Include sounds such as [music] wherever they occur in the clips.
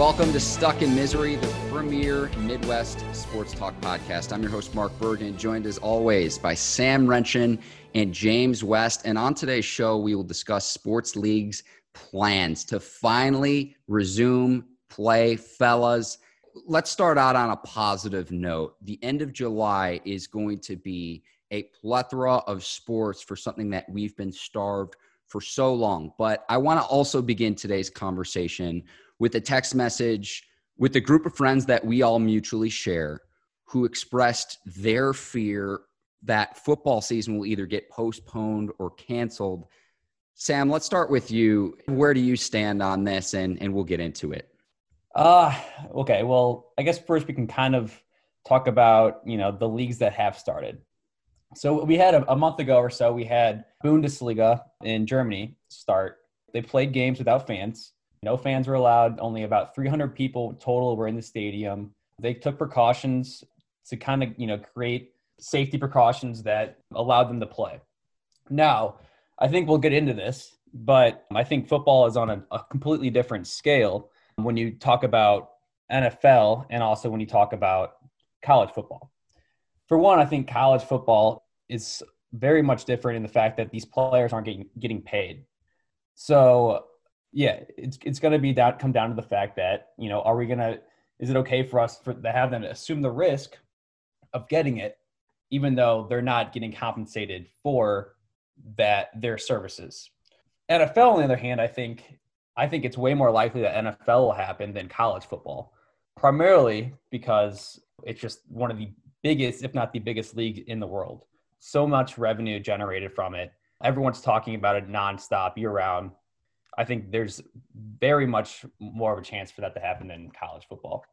Welcome to Stuck in Misery, the premier Midwest sports talk podcast. I'm your host, Mark Bergen, joined as always by Sam Wrenchen and James West. And on today's show, we will discuss sports leagues' plans to finally resume play. Fellas, let's start out on a positive note. The end of July is going to be a plethora of sports for something that we've been starved for so long. But I want to also begin today's conversation with a text message with a group of friends that we all mutually share who expressed their fear that football season will either get postponed or canceled. Sam, let's start with you. Where do you stand on this and, and we'll get into it? Uh okay. Well, I guess first we can kind of talk about, you know, the leagues that have started. So we had a, a month ago or so, we had Bundesliga in Germany start. They played games without fans. No fans were allowed. Only about 300 people total were in the stadium. They took precautions to kind of, you know, create safety precautions that allowed them to play. Now, I think we'll get into this, but I think football is on a, a completely different scale when you talk about NFL and also when you talk about college football. For one, I think college football is very much different in the fact that these players aren't getting getting paid. So yeah, it's it's going to be that come down to the fact that you know, are we going to is it okay for us for to have them assume the risk of getting it, even though they're not getting compensated for that their services? NFL, on the other hand, I think I think it's way more likely that NFL will happen than college football, primarily because it's just one of the biggest, if not the biggest league in the world. So much revenue generated from it. Everyone's talking about it nonstop, year round. I think there's very much more of a chance for that to happen than college football.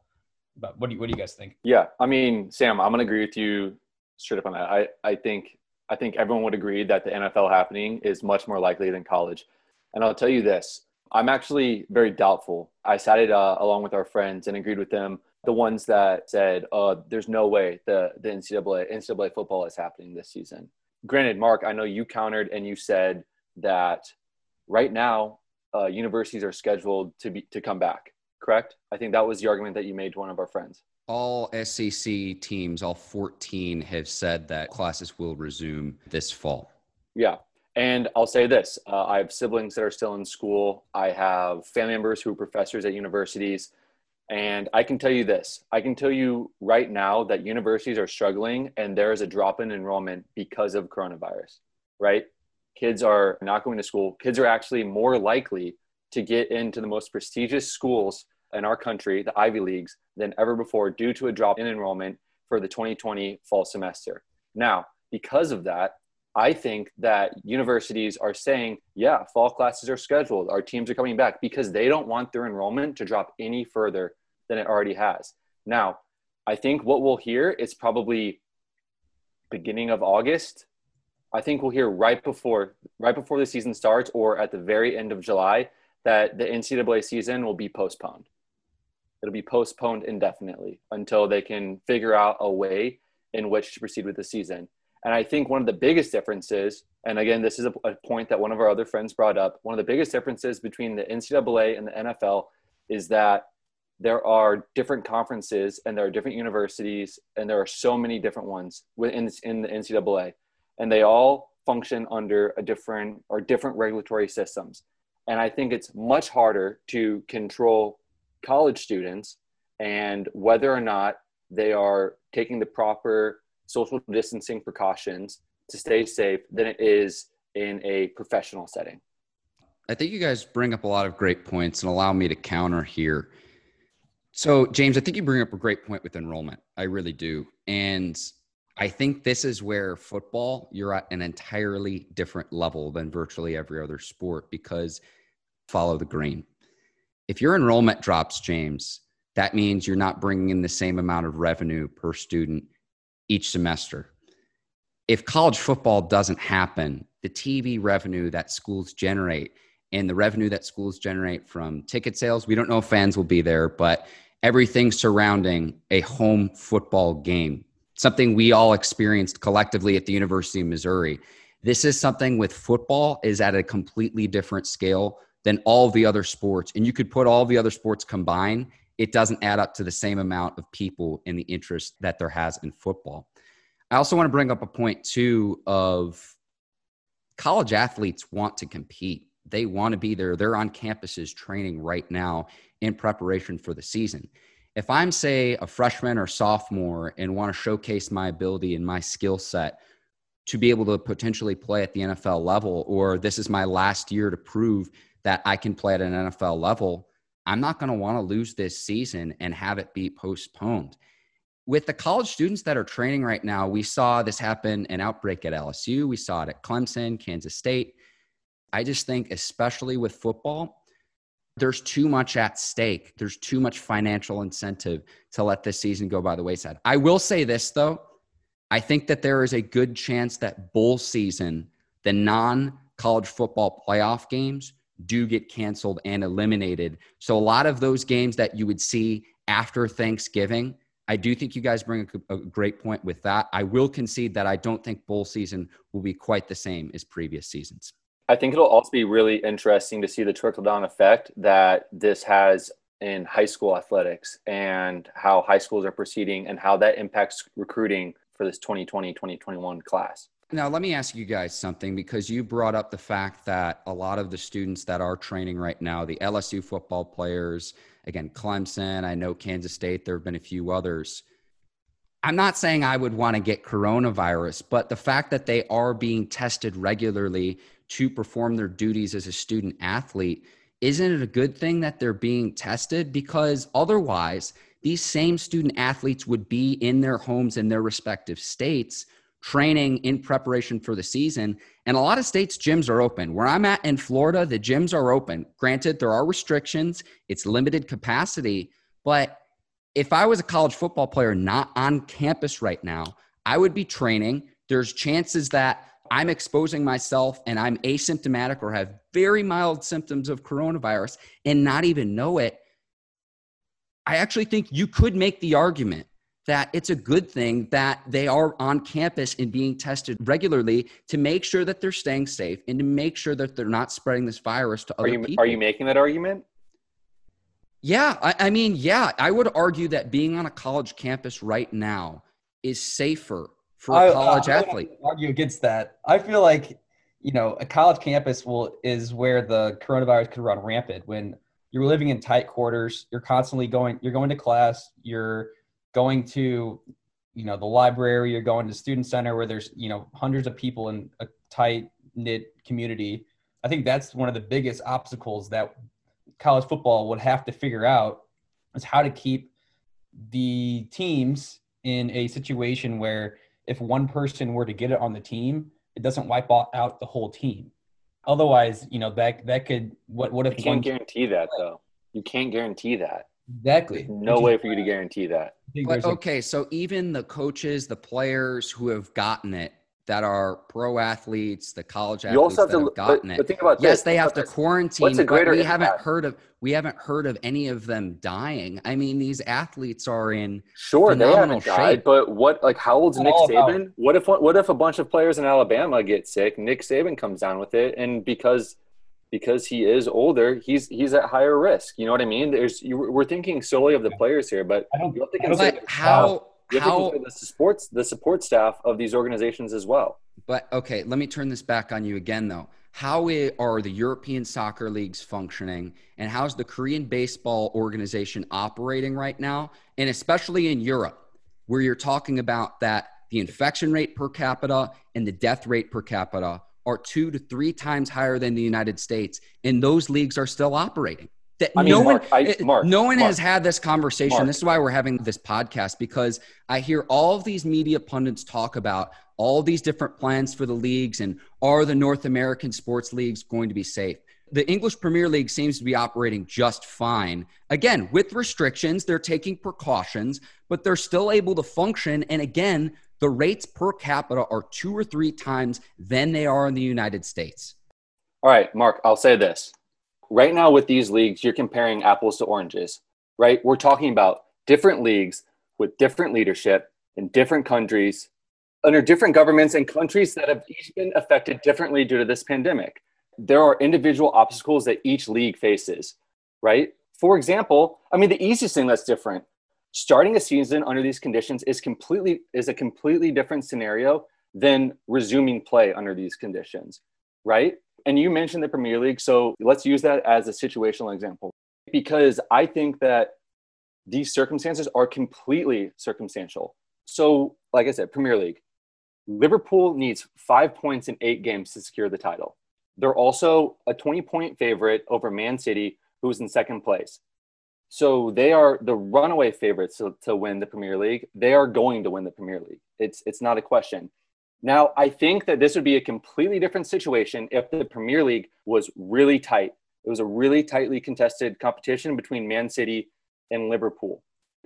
But what do you, what do you guys think? Yeah, I mean, Sam, I'm gonna agree with you straight up on that. I, I think I think everyone would agree that the NFL happening is much more likely than college. And I'll tell you this: I'm actually very doubtful. I sat it uh, along with our friends and agreed with them. The ones that said, uh, "There's no way the the NCAA NCAA football is happening this season." Granted, Mark, I know you countered and you said that right now uh, universities are scheduled to be to come back. Correct? I think that was the argument that you made to one of our friends. All SEC teams, all 14, have said that classes will resume this fall. Yeah. And I'll say this uh, I have siblings that are still in school, I have family members who are professors at universities. And I can tell you this I can tell you right now that universities are struggling and there is a drop in enrollment because of coronavirus, right? Kids are not going to school, kids are actually more likely to get into the most prestigious schools in our country, the Ivy Leagues, than ever before due to a drop in enrollment for the 2020 fall semester. Now, because of that, I think that universities are saying, yeah, fall classes are scheduled. Our teams are coming back because they don't want their enrollment to drop any further than it already has. Now, I think what we'll hear is probably beginning of August, I think we'll hear right before right before the season starts or at the very end of July that the NCAA season will be postponed. It'll be postponed indefinitely until they can figure out a way in which to proceed with the season. And I think one of the biggest differences, and again, this is a, a point that one of our other friends brought up, one of the biggest differences between the NCAA and the NFL is that there are different conferences and there are different universities and there are so many different ones within in the NCAA and they all function under a different or different regulatory systems. And I think it's much harder to control college students and whether or not they are taking the proper social distancing precautions to stay safe than it is in a professional setting. I think you guys bring up a lot of great points and allow me to counter here. So, James, I think you bring up a great point with enrollment. I really do. And I think this is where football, you're at an entirely different level than virtually every other sport because follow the green. If your enrollment drops, James, that means you're not bringing in the same amount of revenue per student each semester. If college football doesn't happen, the TV revenue that schools generate and the revenue that schools generate from ticket sales, we don't know if fans will be there, but everything surrounding a home football game something we all experienced collectively at the University of Missouri. This is something with football is at a completely different scale than all the other sports. And you could put all the other sports combined, it doesn't add up to the same amount of people in the interest that there has in football. I also want to bring up a point too of college athletes want to compete. They want to be there. They're on campuses training right now in preparation for the season. If I'm, say, a freshman or sophomore and want to showcase my ability and my skill set to be able to potentially play at the NFL level, or this is my last year to prove that I can play at an NFL level, I'm not going to want to lose this season and have it be postponed. With the college students that are training right now, we saw this happen an outbreak at LSU. We saw it at Clemson, Kansas State. I just think, especially with football, there's too much at stake. There's too much financial incentive to let this season go by the wayside. I will say this, though. I think that there is a good chance that bowl season, the non college football playoff games, do get canceled and eliminated. So a lot of those games that you would see after Thanksgiving, I do think you guys bring a, a, great point with that. I will concede that I don't think bowl season will be quite the same as previous seasons. I think it'll also be really interesting to see the trickle down effect that this has in high school athletics and how high schools are proceeding and how that impacts recruiting for this 2020 2021 class. Now, let me ask you guys something because you brought up the fact that a lot of the students that are training right now, the LSU football players, again, Clemson, I know Kansas State, there have been a few others. I'm not saying I would want to get coronavirus, but the fact that they are being tested regularly to perform their duties as a student athlete, isn't it a good thing that they're being tested? Because otherwise, these same student athletes would be in their homes in their respective states training in preparation for the season. And a lot of states' gyms are open. Where I'm at in Florida, the gyms are open. Granted, there are restrictions, it's limited capacity. But if I was a college football player not on campus right now, I would be training. There's chances that I'm exposing myself and I'm asymptomatic or have very mild symptoms of coronavirus and not even know it. I actually think you could make the argument that it's a good thing that they are on campus and being tested regularly to make sure that they're staying safe and to make sure that they're not spreading this virus to other are you, people. Are you making that argument? Yeah, I, I mean, yeah, I would argue that being on a college campus right now is safer for a college I, athlete. argue against that. I feel like you know a college campus will is where the coronavirus could run rampant when you're living in tight quarters. You're constantly going. You're going to class. You're going to you know the library you're going to student center where there's you know hundreds of people in a tight knit community i think that's one of the biggest obstacles that college football would have to figure out is how to keep the teams in a situation where if one person were to get it on the team it doesn't wipe out the whole team. Otherwise you know that that could what what if you can't guarantee that though. You can't guarantee that. Exactly. There's no way for you to guarantee that. But okay, so even the coaches, the players who have gotten it, that are pro athletes, the college athletes you also have that to, have gotten but, it. But about yes, this. they have to quarantine. What's a we impact? haven't heard of we haven't heard of any of them dying. I mean, these athletes are in sure they haven't shape. died, but what like how old's Nick Saban? What if what if a bunch of players in Alabama get sick? Nick Saban comes down with it, and because because he is older, he's he's at higher risk. You know what I mean? There's you, we're thinking solely of the players here, but I don't, you have to consider how how the supports the support staff of these organizations as well. But okay, let me turn this back on you again though. How are the European soccer leagues functioning, and how's the Korean baseball organization operating right now, and especially in Europe, where you're talking about that the infection rate per capita and the death rate per capita are two to three times higher than the United States, and those leagues are still operating. That I mean, no Mark, one, I, Mark, no one Mark, has had this conversation. This is why we're having this podcast because I hear all of these media pundits talk about all these different plans for the leagues and are the North American sports leagues going to be safe? The English Premier League seems to be operating just fine. Again, with restrictions, they're taking precautions, but they're still able to function. And again, the rates per capita are two or three times than they are in the United States. All right, Mark, I'll say this. Right now, with these leagues, you're comparing apples to oranges, right? We're talking about different leagues with different leadership in different countries, under different governments and countries that have each been affected differently due to this pandemic. there are individual obstacles that each league faces, right? For example, I mean, the easiest thing that's different starting a season under these conditions is completely is a completely different scenario than resuming play under these conditions, right? And you mentioned the Premier League, so let's use that as a situational example because I think that these circumstances are completely circumstantial. So, like I said, Premier League, Liverpool needs five points in eight games to secure the title. They're also a 20 point favorite over Man City, who's in second place. So they are the runaway favorites to, to win the Premier League. They are going to win the Premier League. It's it's not a question. Now, I think that this would be a completely different situation if the Premier League was really tight. It was a really tightly contested competition between Man City and Liverpool.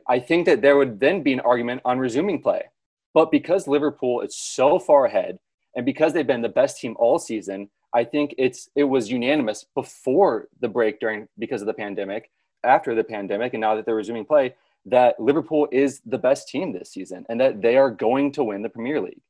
I think that there would then be an argument on resuming play. But because Liverpool is so far ahead and because they've been the best team all season, I think it's it was unanimous before the break during because of the pandemic, after the pandemic, and now that they're resuming play, that Liverpool is the best team this season and that they are going to win the Premier League.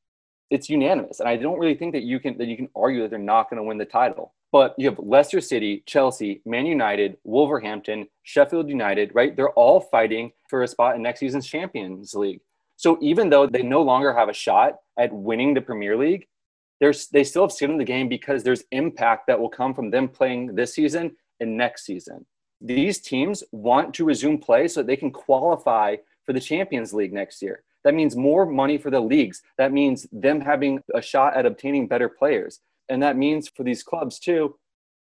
It's unanimous. And I don't really think that you can that you can argue that they're not going to win the title. But you have Leicester City, Chelsea, Man United, Wolverhampton, Sheffield United, right? They're all fighting for a spot in next season's Champions League. So even though they no longer have a shot at winning the Premier League, there's they still have skin in the game because there's impact that will come from them playing this season and next season. These teams want to resume play so they can qualify for the Champions League next year. That means more money for the leagues. That means them having a shot at obtaining better players. And that means for these clubs too,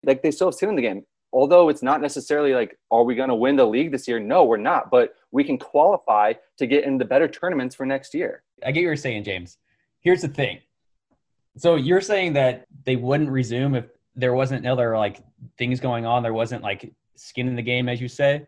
like they still have skin in the game. Although it's not necessarily like, are we going to win the league this year? No, we're not. But we can qualify to get into better tournaments for next year. I get what you're saying, James. Here's the thing. So you're saying that they wouldn't resume if there wasn't other like things going on. There wasn't like skin in the game, as you say.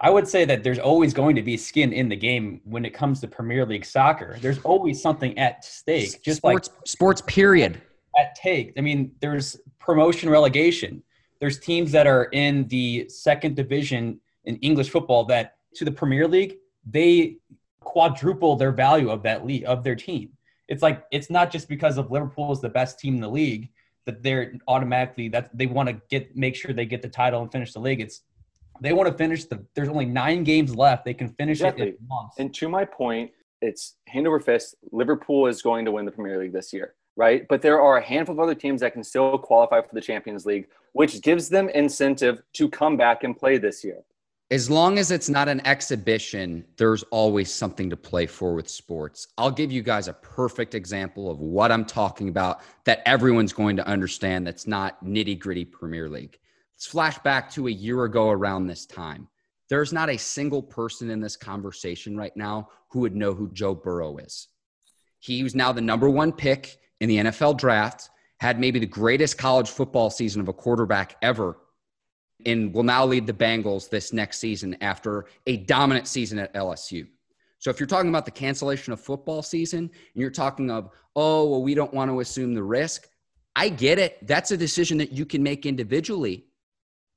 I would say that there's always going to be skin in the game when it comes to Premier League soccer. There's always something at stake. Just sports, like sports, period. At take. I mean, there's promotion relegation. There's teams that are in the second division in English football that to the Premier League, they quadruple their value of that league of their team. It's like it's not just because of Liverpool is the best team in the league that they're automatically that they want to get make sure they get the title and finish the league. It's they want to finish the there's only nine games left. They can finish exactly. it in months. And to my point, it's hand over fist. Liverpool is going to win the Premier League this year, right? But there are a handful of other teams that can still qualify for the Champions League, which gives them incentive to come back and play this year. As long as it's not an exhibition, there's always something to play for with sports. I'll give you guys a perfect example of what I'm talking about that everyone's going to understand that's not nitty gritty Premier League. Let's flash back to a year ago around this time. There's not a single person in this conversation right now who would know who Joe Burrow is. He was now the number one pick in the NFL draft, had maybe the greatest college football season of a quarterback ever and will now lead the Bengals this next season after a dominant season at LSU. So if you're talking about the cancellation of football season and you're talking of, oh, well, we don't want to assume the risk, I get it. That's a decision that you can make individually.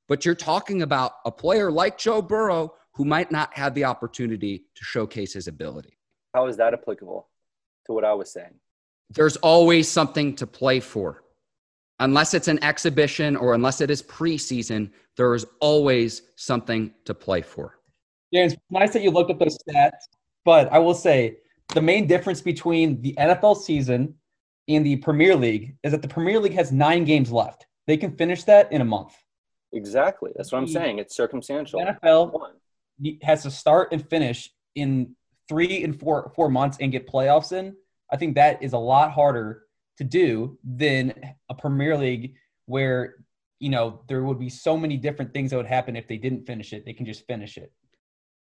But you're talking about a player like Joe Burrow who might not have the opportunity to showcase his ability. How is that applicable to what I was saying? There's always something to play for unless it's an exhibition or unless it is preseason, there is always something to play for. James, nice that you looked at those stats, but I will say the main difference between the NFL season and the Premier League is that the Premier League has nine games left. They can finish that in a month. Exactly. That's what I'm saying. It's circumstantial. The NFL has to start and finish in three and four four months and get playoffs in. I think that is a lot harder to do than a Premier League where you know there would be so many different things that would happen if they didn't finish it. They can just finish it.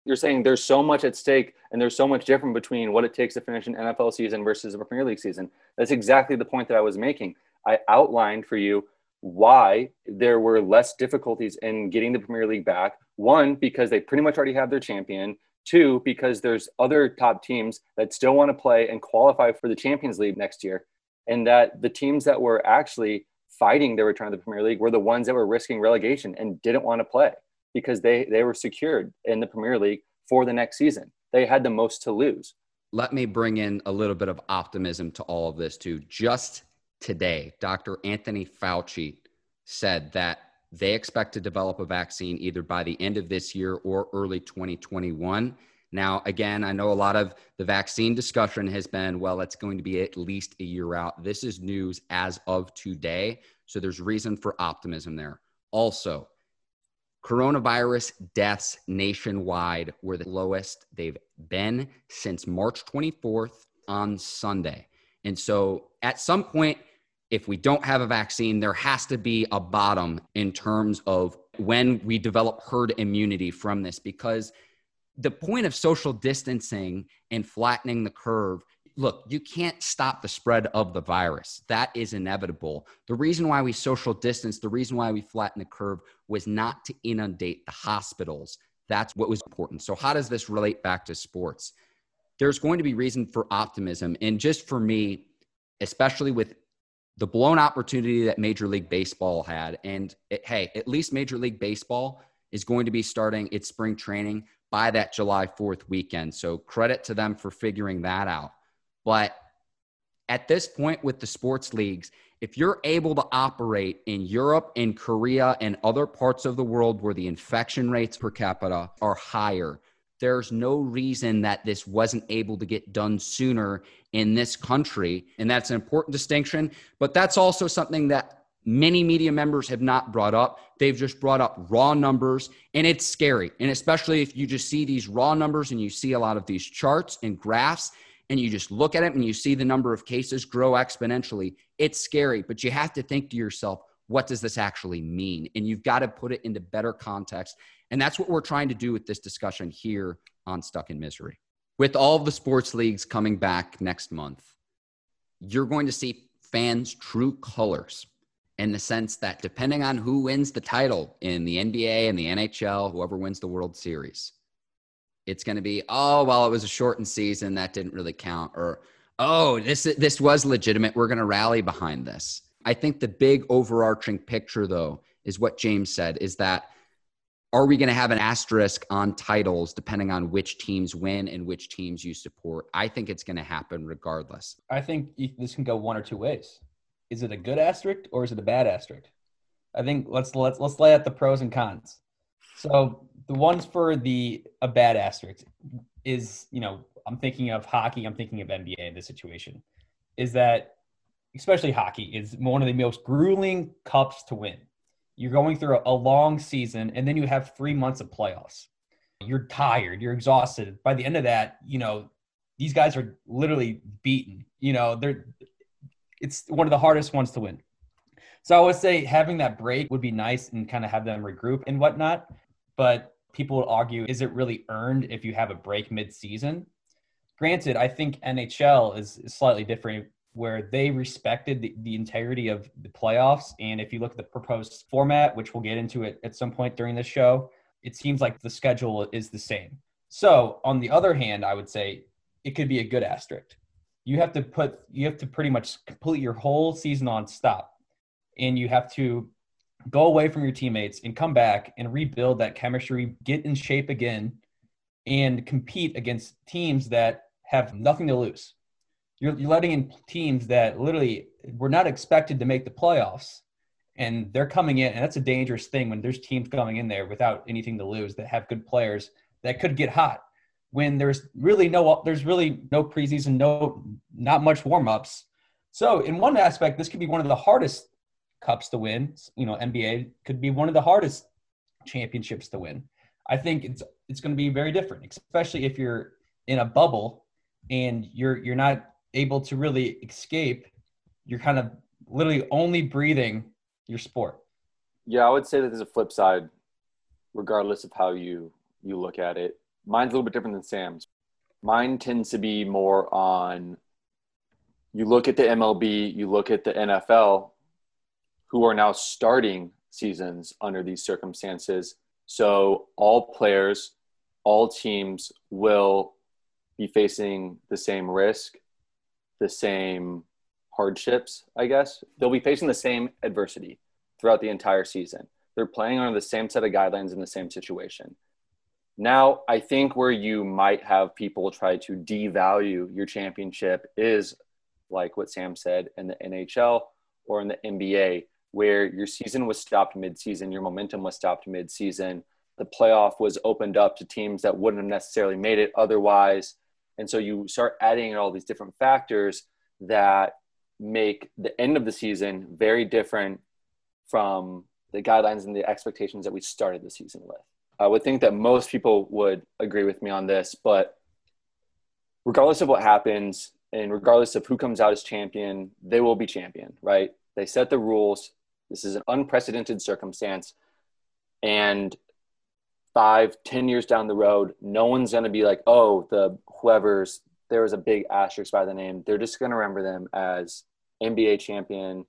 You're saying there's so much at stake and there's so much different between what it takes to finish an NFL season versus a Premier League season. That's exactly the point that I was making. I outlined for you why there were less difficulties in getting the Premier League back. One, because they pretty much already have their champion. Two, because there's other top teams that still want to play and qualify for the Champions League next year and that the teams that were actually fighting their return to the Premier League were the ones that were risking relegation and didn't want to play because they they were secured in the Premier League for the next season. They had the most to lose. Let me bring in a little bit of optimism to all of this too. Just today, Dr. Anthony Fauci said that they expect to develop a vaccine either by the end of this year or early 2021. Now, again, I know a lot of the vaccine discussion has been, well, it's going to be at least a year out. This is news as of today. So there's reason for optimism there. Also, coronavirus deaths nationwide were the lowest they've been since March 24th on Sunday. And so at some point, if we don't have a vaccine, there has to be a bottom in terms of when we develop herd immunity from this because the point of social distancing and flattening the curve look, you can't stop the spread of the virus. That is inevitable. The reason why we social distance, the reason why we flatten the curve was not to inundate the hospitals. That's what was important. So, how does this relate back to sports? There's going to be reason for optimism. And just for me, especially with the blown opportunity that Major League Baseball had, and it, hey, at least Major League Baseball is going to be starting its spring training by that July 4th weekend. So, credit to them for figuring that out. But at this point with the sports leagues, if you're able to operate in Europe and Korea and other parts of the world where the infection rates per capita are higher, there's no reason that this wasn't able to get done sooner in this country. And that's an important distinction. But that's also something that many media members have not brought up. They've just brought up raw numbers, and it's scary. And especially if you just see these raw numbers and you see a lot of these charts and graphs, and you just look at it and you see the number of cases grow exponentially, it's scary. But you have to think to yourself, what does this actually mean? And you've got to put it into better context. And that's what we're trying to do with this discussion here on Stuck in Misery. With all the sports leagues coming back next month, you're going to see fans' true colors in the sense that depending on who wins the title in the NBA and the NHL, whoever wins the World Series, it's going to be, oh, well, it was a shortened season. That didn't really count. Or, oh, this, this was legitimate. We're going to rally behind this. I think the big overarching picture, though, is what James said is that are we going to have an asterisk on titles depending on which teams win and which teams you support? I think it's going to happen regardless. I think this can go one or two ways. Is it a good asterisk or is it a bad asterisk? I think let's let's let's lay out the pros and cons. So the ones for the a bad asterisk is you know I'm thinking of hockey. I'm thinking of NBA in this situation. Is that especially hockey is one of the most grueling cups to win. You're going through a, long season, and then you have three months of playoffs. You're tired. You're exhausted. By the end of that, you know these guys are literally beaten. You know they're it's one of the hardest ones to win. So I would say having that break would be nice and kind of have them regroup and whatnot. But people would argue, is it really earned if you have a break mid-season? Granted, I think NHL is, slightly different where they respected the, the integrity of the playoffs. And if you look at the proposed format, which we'll get into it at some point during this show, it seems like the schedule is the same. So on the other hand, I would say it could be a good asterisk. You have to put you have to pretty much complete your whole season on stop. And you have to go away from your teammates and come back and rebuild that chemistry, get in shape again, and compete against teams that have nothing to lose. You're, you're letting in teams that literally were not expected to make the playoffs, and they're coming in, and that's a dangerous thing when there's teams coming in there without anything to lose that have good players that could get hot. When there's really no, there's really no preseason, no, not much warm ups. So in one aspect, this could be one of the hardest cups to win. You know, NBA could be one of the hardest championships to win. I think it's it's going to be very different, especially if you're in a bubble and you're you're not able to really escape. You're kind of literally only breathing your sport. Yeah, I would say that there's a flip side, regardless of how you you look at it. Mine's a little bit different than Sam's. Mine tends to be more on. You look at the MLB, you look at the NFL, who are now starting seasons under these circumstances. So all players, all teams will be facing the same risk, the same hardships, I guess. They'll be facing the same adversity throughout the entire season. They're playing under the same set of guidelines in the same situation. Now, I think where you might have people try to devalue your championship is like what Sam said in the NHL or in the NBA, where your season was stopped mid-season, your momentum was stopped mid-season. The playoff was opened up to teams that wouldn't have necessarily made it otherwise. And so you start adding in all these different factors that make the end of the season very different from the guidelines and the expectations that we started the season with. I would think that most people would agree with me on this, but regardless of what happens and regardless of who comes out as champion, they will be champion, right? They set the rules. This is an unprecedented circumstance. And five, ten years down the road, no one's going to be like, oh, the whoever's, there was a big asterisk by the name. They're just going to remember them as NBA champion,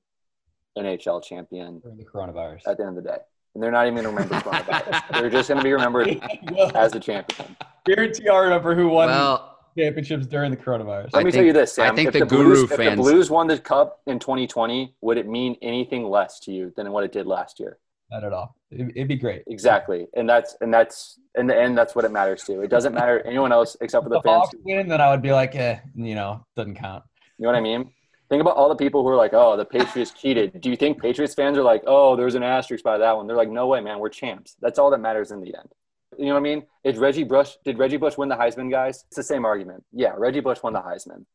NHL champion. During the coronavirus. At the end of the day. And they're not even going to remember coronavirus. [laughs] they're just going to be remembered [laughs] as a champion. Guarantee I remember who won. Well, championships during the coronavirus. Let me think, tell you this, Sam. I think if the, the Guru Blues, fans. If the Blues won the Cup in 2020, would it mean anything less to you than what it did last year? Not at all. It, would be great. Exactly, and that's and that's in the end, that's what it matters to. It doesn't matter anyone else except for the, the fans. Hawks win, then I would be like, eh, you know, doesn't count. You know what I mean? Think about all the people who are like, oh, the Patriots cheated. Do you think Patriots fans are like, oh, there's an asterisk by that one? They're like, no way, man, we're champs. That's all that matters in the end. You know what I mean? Is Reggie Bush did Reggie Bush win the Heisman, guys? It's the same argument. Yeah, Reggie Bush won the Heisman.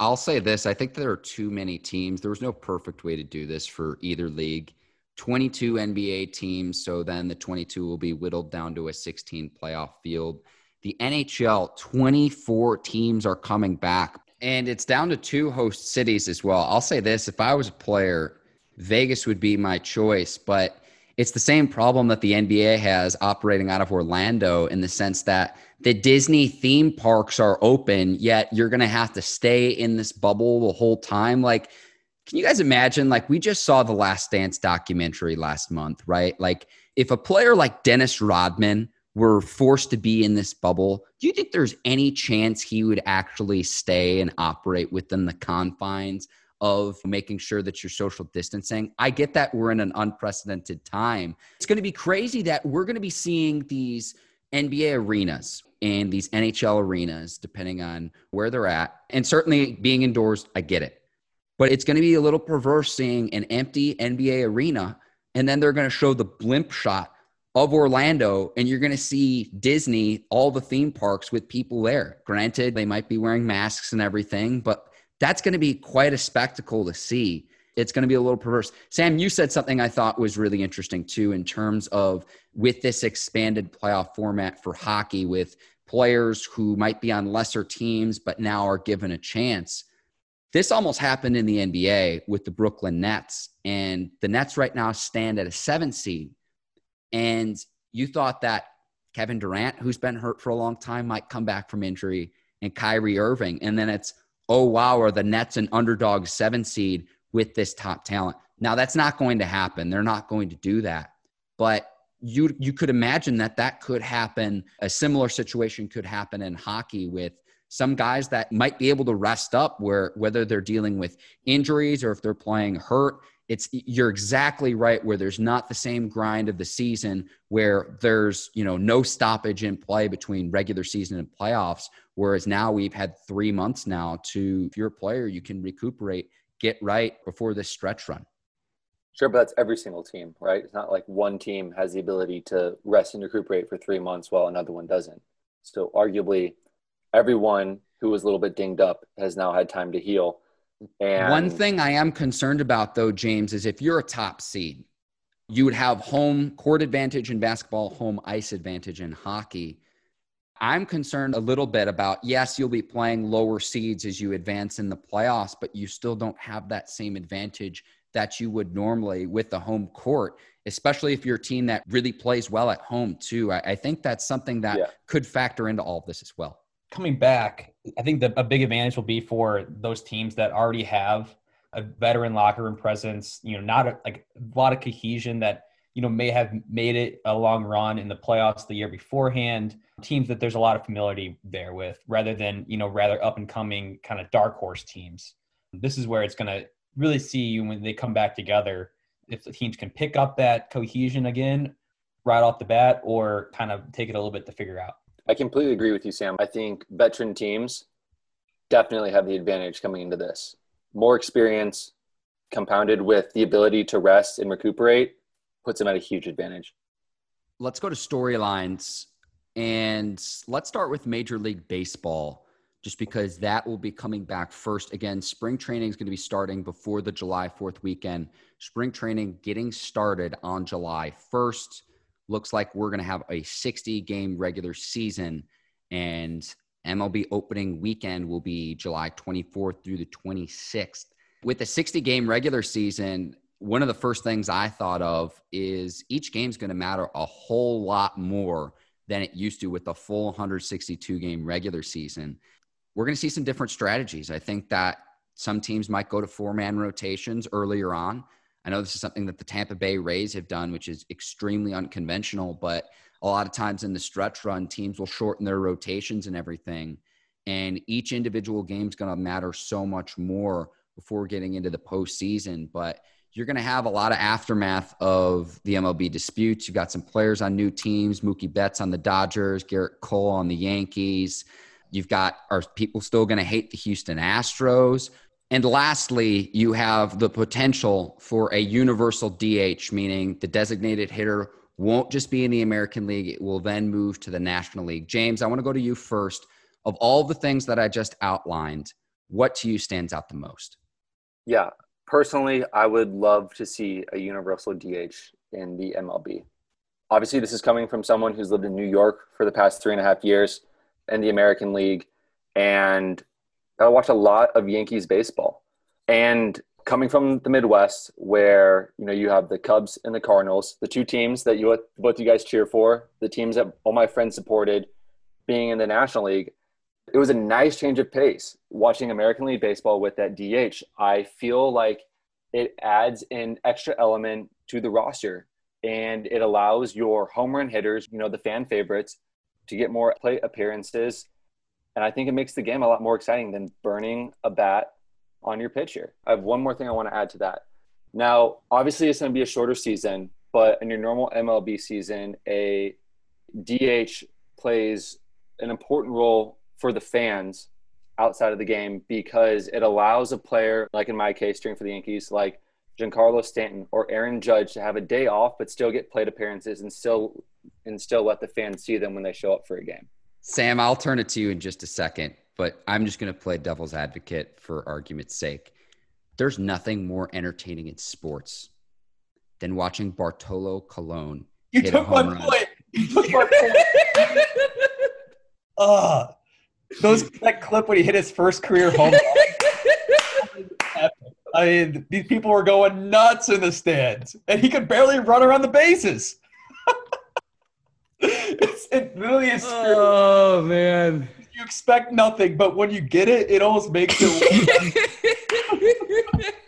I'll say this: I think there are too many teams. There was no perfect way to do this for either league. 22 NBA teams, so then the 22 will be whittled down to a 16 playoff field. The NHL, 24 teams are coming back, and it's down to two host cities as well. I'll say this: if I was a player, Vegas would be my choice, but it's the same problem that the NBA has operating out of Orlando in the sense that the Disney theme parks are open, yet you're going to have to stay in this bubble the whole time. Like, can you guys imagine? Like, we just saw the Last Dance documentary last month, right? Like, if a player like Dennis Rodman were forced to be in this bubble, do you think there's any chance he would actually stay and operate within the confines of making sure that you're social distancing. I get that we're in an unprecedented time. It's going to be crazy that we're going to be seeing these NBA arenas and these NHL arenas, depending on where they're at. And certainly being indoors, I get it. But it's going to be a little perverse seeing an empty NBA arena and then they're going to show the blimp shot of Orlando, and you're going to see Disney, all the theme parks with people there. Granted, they might be wearing masks and everything, but that's going to be quite a spectacle to see. It's going to be a little perverse. Sam, you said something I thought was really interesting too, in terms of with this expanded playoff format for hockey, with players who might be on lesser teams but now are given a chance. This almost happened in the NBA with the Brooklyn Nets, and the Nets right now stand at a seven seed. And you thought that Kevin Durant, who's been hurt for a long time, might come back from injury, and Kyrie Irving. And then it's oh wow, are the Nets an underdog seven seed with this top talent? Now that's not going to happen. They're not going to do that. But you you could imagine that that could happen. A similar situation could happen in hockey with some guys that might be able to rest up where whether they're dealing with injuries or if they're playing hurt it's you're exactly right where there's not the same grind of the season where there's you know no stoppage in play between regular season and playoffs whereas now we've had three months now to if you're a player you can recuperate get right before this stretch run. Sure but that's every single team right? It's not like one team has the ability to rest and recuperate for three months while another one doesn't. So arguably everyone who was a little bit dinged up has now had time to heal and one thing I am concerned about, though, James, is if you're a top seed, you would have home court advantage in basketball, home ice advantage in hockey. I'm concerned a little bit about yes, you'll be playing lower seeds as you advance in the playoffs, but you still don't have that same advantage that you would normally with the home court, especially if you're a team that really plays well at home, too. I, I think that's something that yeah. could factor into all of this as well coming back, I think the, a big advantage will be for those teams that already have a veteran locker room presence. You know, not a, like a lot of cohesion that you know may have made it a long run in the playoffs the year beforehand. Teams that there's a lot of familiarity there with, rather than you know rather up and coming kind of dark horse teams. This is where it's going to really see you when they come back together if the teams can pick up that cohesion again right off the bat or kind of take it a little bit to figure out. I completely agree with you, Sam. I think veteran teams definitely have the advantage coming into this. More experience, compounded with the ability to rest and recuperate puts them at a huge advantage. Let's go to storylines and let's start with Major League Baseball, just because that will be coming back first. Again, spring training is going to be starting before the July 4th weekend. Spring training getting started on July 1st. Looks like we're going to have a 60 game regular season, and MLB opening weekend will be July 24th through the 26th. With the 60 game regular season, one of the first things I thought of is each game is going to matter a whole lot more than it used to with the full 162 game regular season. We're going to see some different strategies. I think that some teams might go to four man rotations earlier on. I know this is something that the Tampa Bay Rays have done, which is extremely unconventional, but a lot of times in the stretch run, teams will shorten their rotations and everything. And each individual game is going to matter so much more before getting into the postseason. But you're going to have a lot of aftermath of the MLB disputes. You've got some players on new teams, Mookie Betts on the Dodgers, Gerrit Cole on the Yankees. You've got, are people still going to hate the Houston Astros? And lastly, you have the potential for a universal DH, meaning the designated hitter won't just be in the American League, it will then move to the National League. James, I want to go to you first. Of all the things that I just outlined, what to you stands out the most? Yeah, personally, I would love to see a universal DH in the MLB. Obviously, this is coming from someone who's lived in New York for the past three and a half years in the American League, and I watch a lot of Yankees baseball. And coming from the Midwest, where you know you have the Cubs and the Cardinals, the two teams that you both you guys cheer for, the teams that all my friends supported, being in the National League, it was a nice change of pace watching American League Baseball with that DH. I feel like it adds an extra element to the roster and it allows your home run hitters, you know, the fan favorites, to get more plate appearances. And I think it makes the game a lot more exciting than burning a bat on your pitcher. I have one more thing I want to add to that. Now, obviously, it's going to be a shorter season, but in your normal MLB season, a DH plays an important role for the fans outside of the game because it allows a player, like in my case, cheering for the Yankees, like Giancarlo Stanton or Aaron Judge, to have a day off but still get plate appearances and still and still let the fans see them when they show up for a game. Sam, I'll turn it to you in just a second, but I'm just going to play devil's advocate for argument's sake. There's nothing more entertaining in sports than watching Bartolo Colon. You took my point. You took my point. [laughs] Ugh. Those that clip when he hit his first career home. run. [laughs] I mean, these people were going nuts in the stands, and he could barely run around the bases. It's, it really is. Oh man! You expect nothing, but when you get it, it almost makes it. [laughs]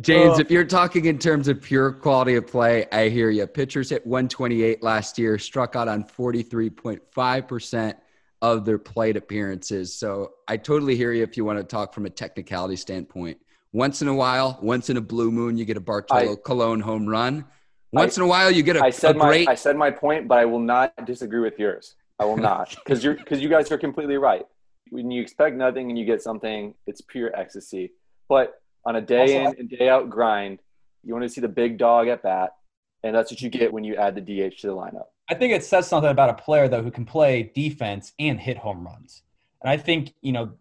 James, if oh. you're talking in terms of pure quality of play, I hear you. Pitchers hit 128 last year, struck out on 43.5% of their plate appearances. So I totally hear you if you want to talk from a technicality standpoint. Once in a while, once in a blue moon, you get a Bartolo I, Colon home run. Once I, in a while, you get a, I said a great. My, I said my point, but I will not disagree with yours. I will not [laughs] because you're because you guys are completely right. When you expect nothing and you get something, it's pure ecstasy. But on a day also, in and day out grind. You want to see the big dog at bat, and that's what you get when you add the DH to the lineup. I think it says something about a player though who can play defense and hit home runs. And I think you know,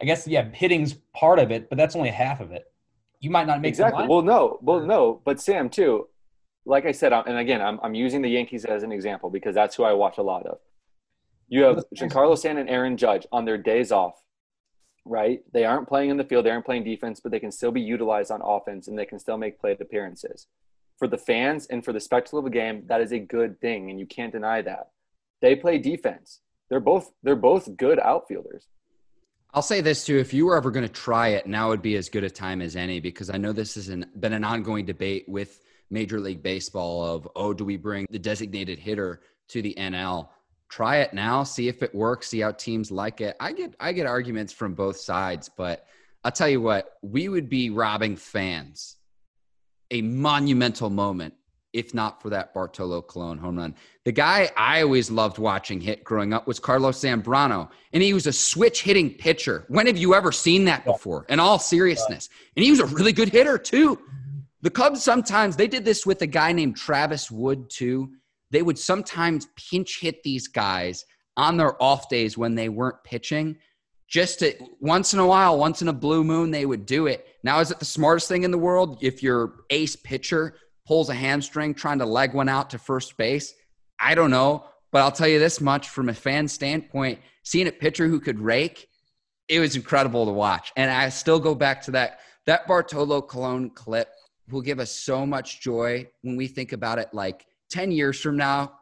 I guess yeah, hitting's part of it, but that's only half of it. You might not make exactly. Well, no, well, no, but Sam too. Like I said, and again, I'm I'm using the Yankees as an example because that's who I watch a lot of. You have Giancarlo Stanton and Aaron Judge on their days off right? They aren't playing in the field, they aren't playing defense, but they can still be utilized on offense and they can still make plate appearances. For the fans and for the spectacle of the game, that is a good thing, and you can't deny that. They play defense. They're both they're both good outfielders. I'll say this too: if you were ever going to try it, now would be as good a time as any because I know this has been an ongoing debate with Major League Baseball of oh, do we bring the designated hitter to the NL? try it now, see if it works, see how teams like it. I get I get arguments from both sides, but I'll tell you what, we would be robbing fans a monumental moment if not for that Bartolo Colon home run. The guy I always loved watching hit growing up was Carlos Zambrano, and he was a switch hitting pitcher. When have you ever seen that before? In all seriousness, and he was a really good hitter too. The Cubs sometimes they did this with a guy named Travis Wood too. They would sometimes pinch hit these guys on their off days when they weren't pitching. Just to, once in a while, once in a blue moon, they would do it. Now, is it the smartest thing in the world if your ace pitcher pulls a hamstring trying to leg one out to first base? I don't know. But I'll tell you this much from a fan standpoint, seeing a pitcher who could rake, it was incredible to watch. And I still go back to that. That Bartolo Colon clip will give us so much joy when we think about it like 10 years from now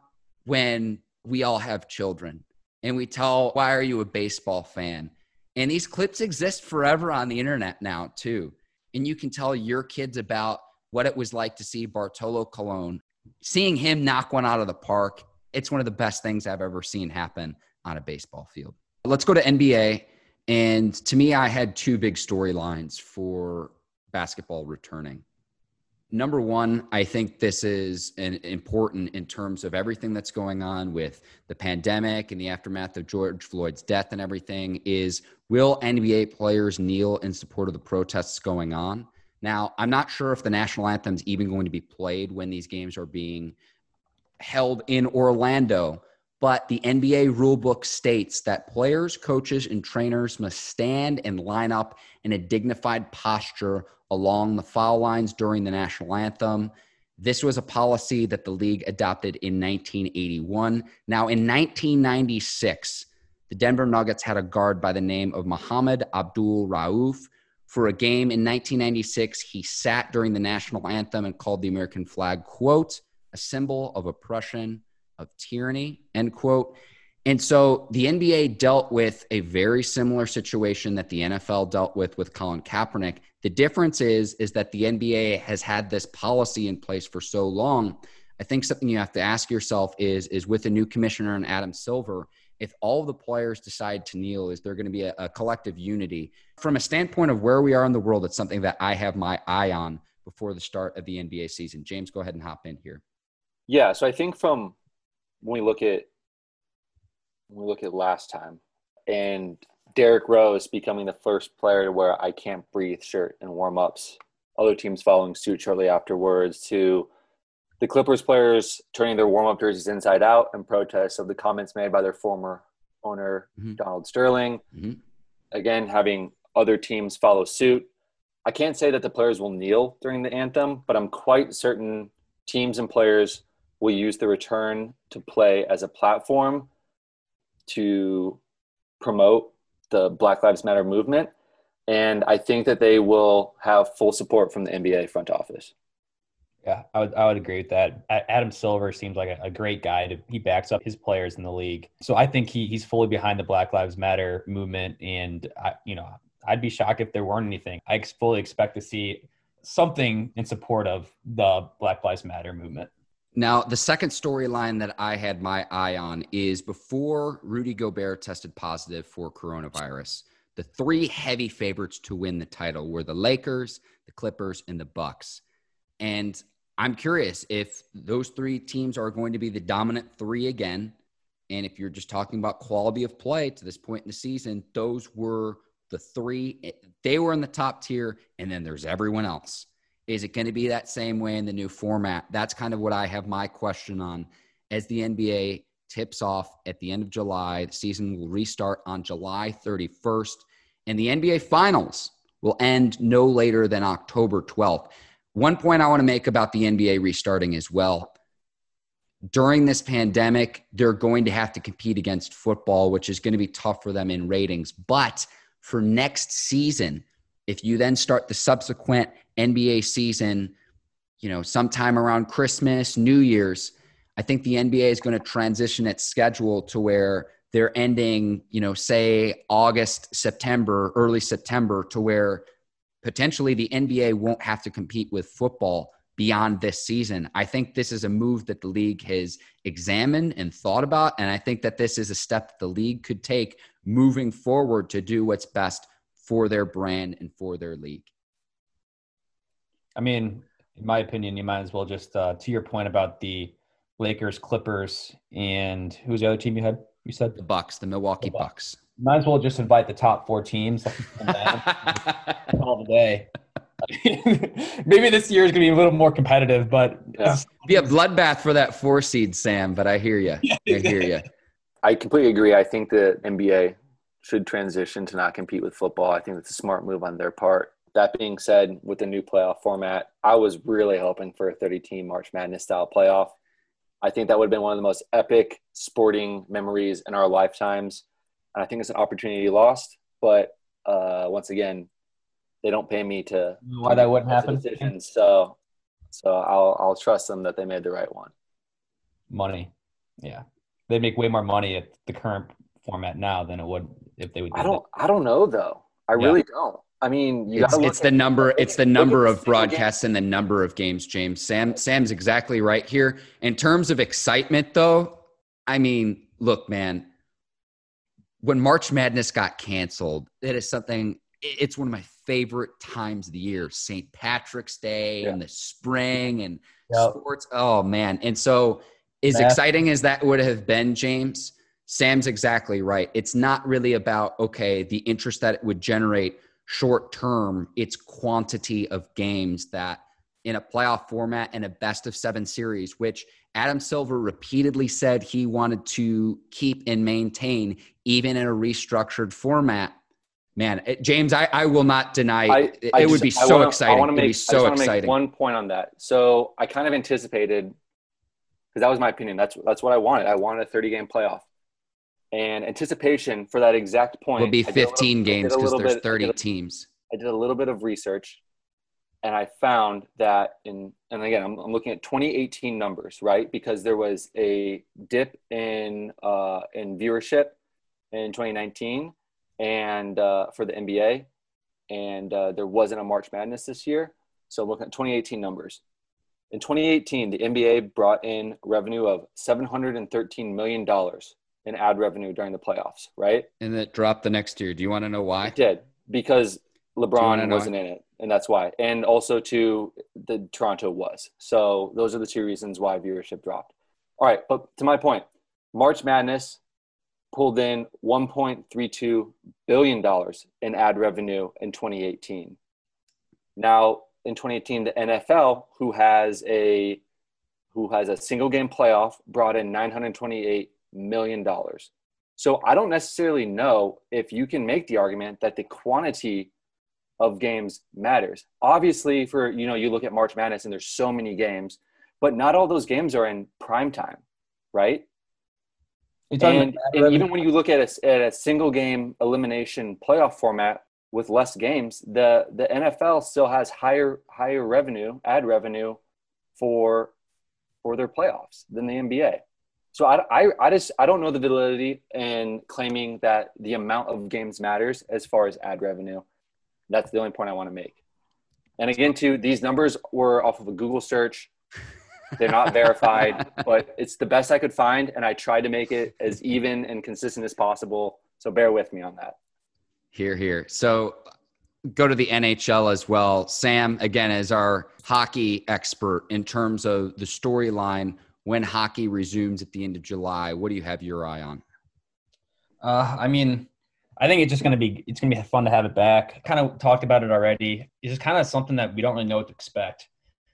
when we all have children and we tell, why are you a baseball fan? And these clips exist forever on the internet now, too. And you can tell your kids about what it was like to see Bartolo Colon, seeing him knock one out of the park. It's one of the best things I've ever seen happen on a baseball field. Let's go to NBA. And to me, I had two big storylines for basketball returning number one, I think this is an, important in terms of everything that's going on with the pandemic and the aftermath of George Floyd's death and everything. Is will NBA players kneel in support of the protests going on? Now, I'm not sure if the national anthem is even going to be played when these games are being held in Orlando. But the NBA rulebook states that players, coaches, and trainers must stand and line up in a dignified posture along the foul lines during the national anthem. This was a policy that the league adopted in 1981. Now, in 1996, the Denver Nuggets had a guard by the name of Mohamed Abdul Rauf. For a game in 1996, he sat during the national anthem and called the American flag, quote, a symbol of oppression, of tyranny, end quote. And so the NBA dealt with a very similar situation that the NFL dealt with with Colin Kaepernick. The difference is is that the NBA has had this policy in place for so long. I think something you have to ask yourself is is with a new commissioner and Adam Silver, if all the players decide to kneel, is there going to be a, a collective unity? From a standpoint of where we are in the world, it's something that I have my eye on before the start of the NBA season. James, go ahead and hop in here. Yeah, so I think from when we look at we look at last time and Derrick Rose becoming the first player to wear I can't breathe shirt in warm ups, other teams following suit shortly afterwards, to the Clippers players turning their warm up jerseys inside out in protest of the comments made by their former owner, mm-hmm. Donald Sterling. Mm-hmm. Again, having other teams follow suit. I can't say that the players will kneel during the anthem, but I'm quite certain teams and players will use the return to play as a platform to promote the Black Lives Matter movement. And I think that they will have full support from the NBA front office. Yeah, I would, I would agree with that. Adam Silver seems like a, a great guy. To, he backs up his players in the league. So I think he, he's fully behind the Black Lives Matter movement. And, I, you know, I'd be shocked if there weren't anything. I fully expect to see something in support of the Black Lives Matter movement. Now, the second storyline that I had my eye on is before Rudy Gobert tested positive for coronavirus, the three heavy favorites to win the title were the Lakers, the Clippers, and the Bucks. And I'm curious if those three teams are going to be the dominant three again. And if you're just talking about quality of play to this point in the season, those were the three. They were in the top tier, and then there's everyone else. Is it going to be that same way in the new format? That's kind of what I have my question on as the NBA tips off at the end of July. The season will restart on July 31st, and the NBA Finals will end no later than October 12th. One point I want to make about the NBA restarting as well. During this pandemic, they're going to have to compete against football, which is going to be tough for them in ratings. But for next season, if you then start the subsequent NBA season, you know, sometime around Christmas, New Year's, I think the NBA is going to transition its schedule to where they're ending, you know, say August, September, early September, to where potentially the NBA won't have to compete with football beyond this season. I think this is a move that the league has examined and thought about. And I think that this is a step that the league could take moving forward to do what's best for their brand and for their league. I mean, in my opinion, you might as well just uh, to your point about the Lakers, Clippers, and who's the other team you had? You said the Bucks, the Milwaukee the Bucks. Bucks. Might as well just invite the top four teams [laughs] all the day. [laughs] Maybe this year is going to be a little more competitive, but yeah. be a bloodbath for that four seed, Sam. But I hear you. [laughs] I hear you. I completely agree. I think the NBA should transition to not compete with football. I think that's a smart move on their part. That being said, with the new playoff format, I was really hoping for a 30 team March Madness style playoff. I think that would have been one of the most epic sporting memories in our lifetimes. And I think it's an opportunity lost. But uh, once again, they don't pay me to why that wouldn't happen. Decisions, so so I'll I'll trust them that they made the right one. Money, yeah, they make way more money at the current format now than it would if they would. Do I don't. That. I don't know though. I yeah. really don't. I mean, it's, it's the number. It's the number of broadcasts and the number of games. James, Sam, Sam's exactly right here. In terms of excitement, though, I mean, look, man, when March Madness got canceled, it is something. It's one of my favorite times of the year. St. Patrick's Day yeah. and the spring and yep. sports. Oh man! And so, as exciting as that would have been, James, Sam's exactly right. It's not really about okay the interest that it would generate short term, it's quantity of games that in a playoff format and a best of seven series, which Adam Silver repeatedly said he wanted to keep and maintain even in a restructured format. Man, it, James, I, I will not deny I, it, it would be so wanna, exciting. I want to make, so exciting. one point on that. So I kind of anticipated because that was my opinion. That's that's what I wanted. I wanted a 30 game playoff and anticipation for that exact point will be 15 little, games because there's bit, 30 I teams. I did a little bit of research and I found that in, and again, I'm, I'm looking at 2018 numbers, right? Because there was a dip in, uh, in viewership in 2019 and uh, for the NBA, and uh, there wasn't a March Madness this year. So looking at 2018 numbers. In 2018, the NBA brought in revenue of $713 million in ad revenue during the playoffs, right? And it dropped the next year. Do you want to know why? It did because LeBron wasn't in it, and that's why. And also, to the Toronto was. So those are the two reasons why viewership dropped. All right, but to my point, March Madness pulled in 1.32 billion dollars in ad revenue in 2018. Now, in 2018, the NFL, who has a who has a single game playoff, brought in 928 million dollars. So I don't necessarily know if you can make the argument that the quantity of games matters. Obviously, for you know, you look at March Madness and there's so many games, but not all those games are in prime time, right? And, and even when you look at a, at a single game elimination playoff format with less games, the the NFL still has higher higher revenue, ad revenue for for their playoffs than the NBA. So I, I, I just I don't know the validity in claiming that the amount of games matters as far as ad revenue. That's the only point I want to make. And again, too, these numbers were off of a Google search. They're not verified, [laughs] but it's the best I could find, and I tried to make it as even and consistent as possible. So bear with me on that. Here, here. So go to the NHL as well. Sam, again, as our hockey expert in terms of the storyline when hockey resumes at the end of July, what do you have your eye on? Uh, I mean, I think it's just going to be it's going to be fun to have it back. Kind of talked about it already. It's just kind of something that we don't really know what to expect.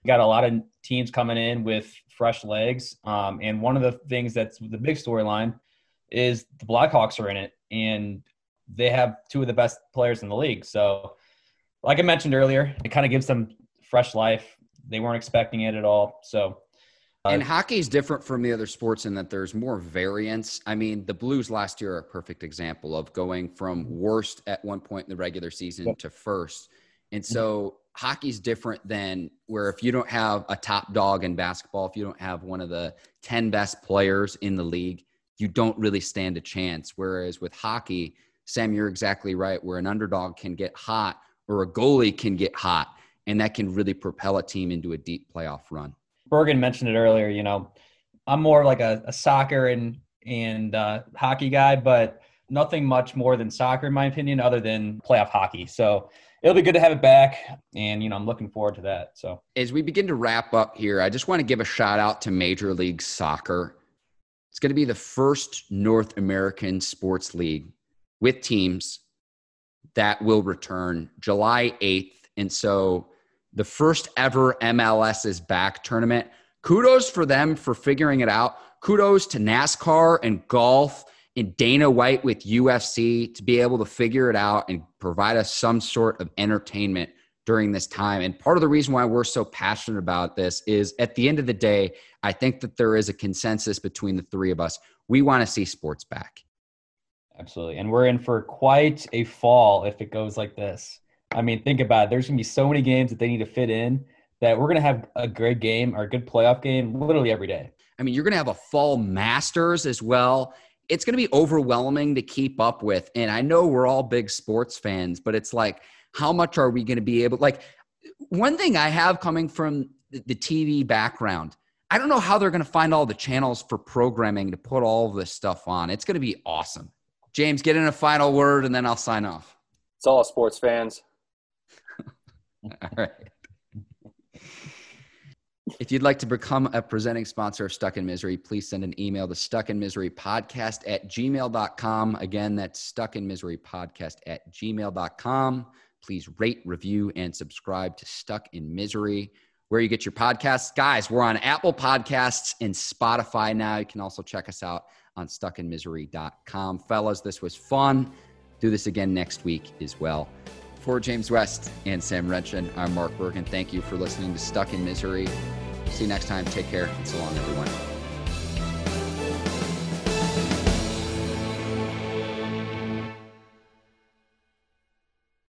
We got a lot of teams coming in with fresh legs, um, and one of the things that's the big storyline is the Blackhawks are in it, and they have two of the best players in the league. So, like I mentioned earlier, it kind of gives them fresh life. They weren't expecting it at all. So Uh, and hockey is different from the other sports in that there's more variance. I mean, the Blues last year are a perfect example of going from worst at one point in the regular season to first. And mm-hmm. so hockey's different than where if you don't have a top dog in basketball, if you don't have one of the 10 best players in the league, you don't really stand a chance. Whereas with hockey, Sam, you're exactly right, where an underdog can get hot or a goalie can get hot, and that can really propel a team into a deep playoff run. Bergen mentioned it earlier. You know, I'm more like a, a soccer and and uh, hockey guy, but nothing much more than soccer in my opinion, other than playoff hockey. So it'll be good to have it back, and you know I'm looking forward to that. So as we begin to wrap up here, I just want to give a shout out to Major League Soccer. It's going to be the first North American sports league with teams that will return July 8th. And so the first ever MLS is back tournament. Kudos for them for figuring it out. Kudos to NASCAR and golf and Dana White with UFC to be able to figure it out and provide us some sort of entertainment during this time. And part of the reason why we're so passionate about this is at the end of the day, I think that there is a consensus between the three of us. We want to see sports back. Absolutely. And we're in for quite a fall if it goes like this. I mean, think about it. There's going to be so many games that they need to fit in that we're going to have a great game or a good playoff game literally every day. I mean, you're going to have a fall Masters as well. It's going to be overwhelming to keep up with. And I know we're all big sports fans, but it's like, how much are we going to be able like one thing I have coming from the TV background, I don't know how they're going to find all the channels for programming to put all of this stuff on. It's going to be awesome. James, get in a final word and then I'll sign off. It's all sports fans. [laughs] all right. If you'd like to become a presenting sponsor of Stuck in Misery, please send an email to stuckinmiserypodcast at gmail.com. Again, that's stuckinmiserypodcast at gmail.com. Please rate, review, and subscribe to Stuck in Misery where you get your podcasts. Guys, we're on Apple Podcasts and Spotify now. You can also check us out on stuckinmisery.com. Fellas, this was fun. Do this again next week as well. For James West and Sam Renshin, I'm Mark Bergen. Thank you for listening to Stuck in Misery. See you next time. Take care so long, everyone.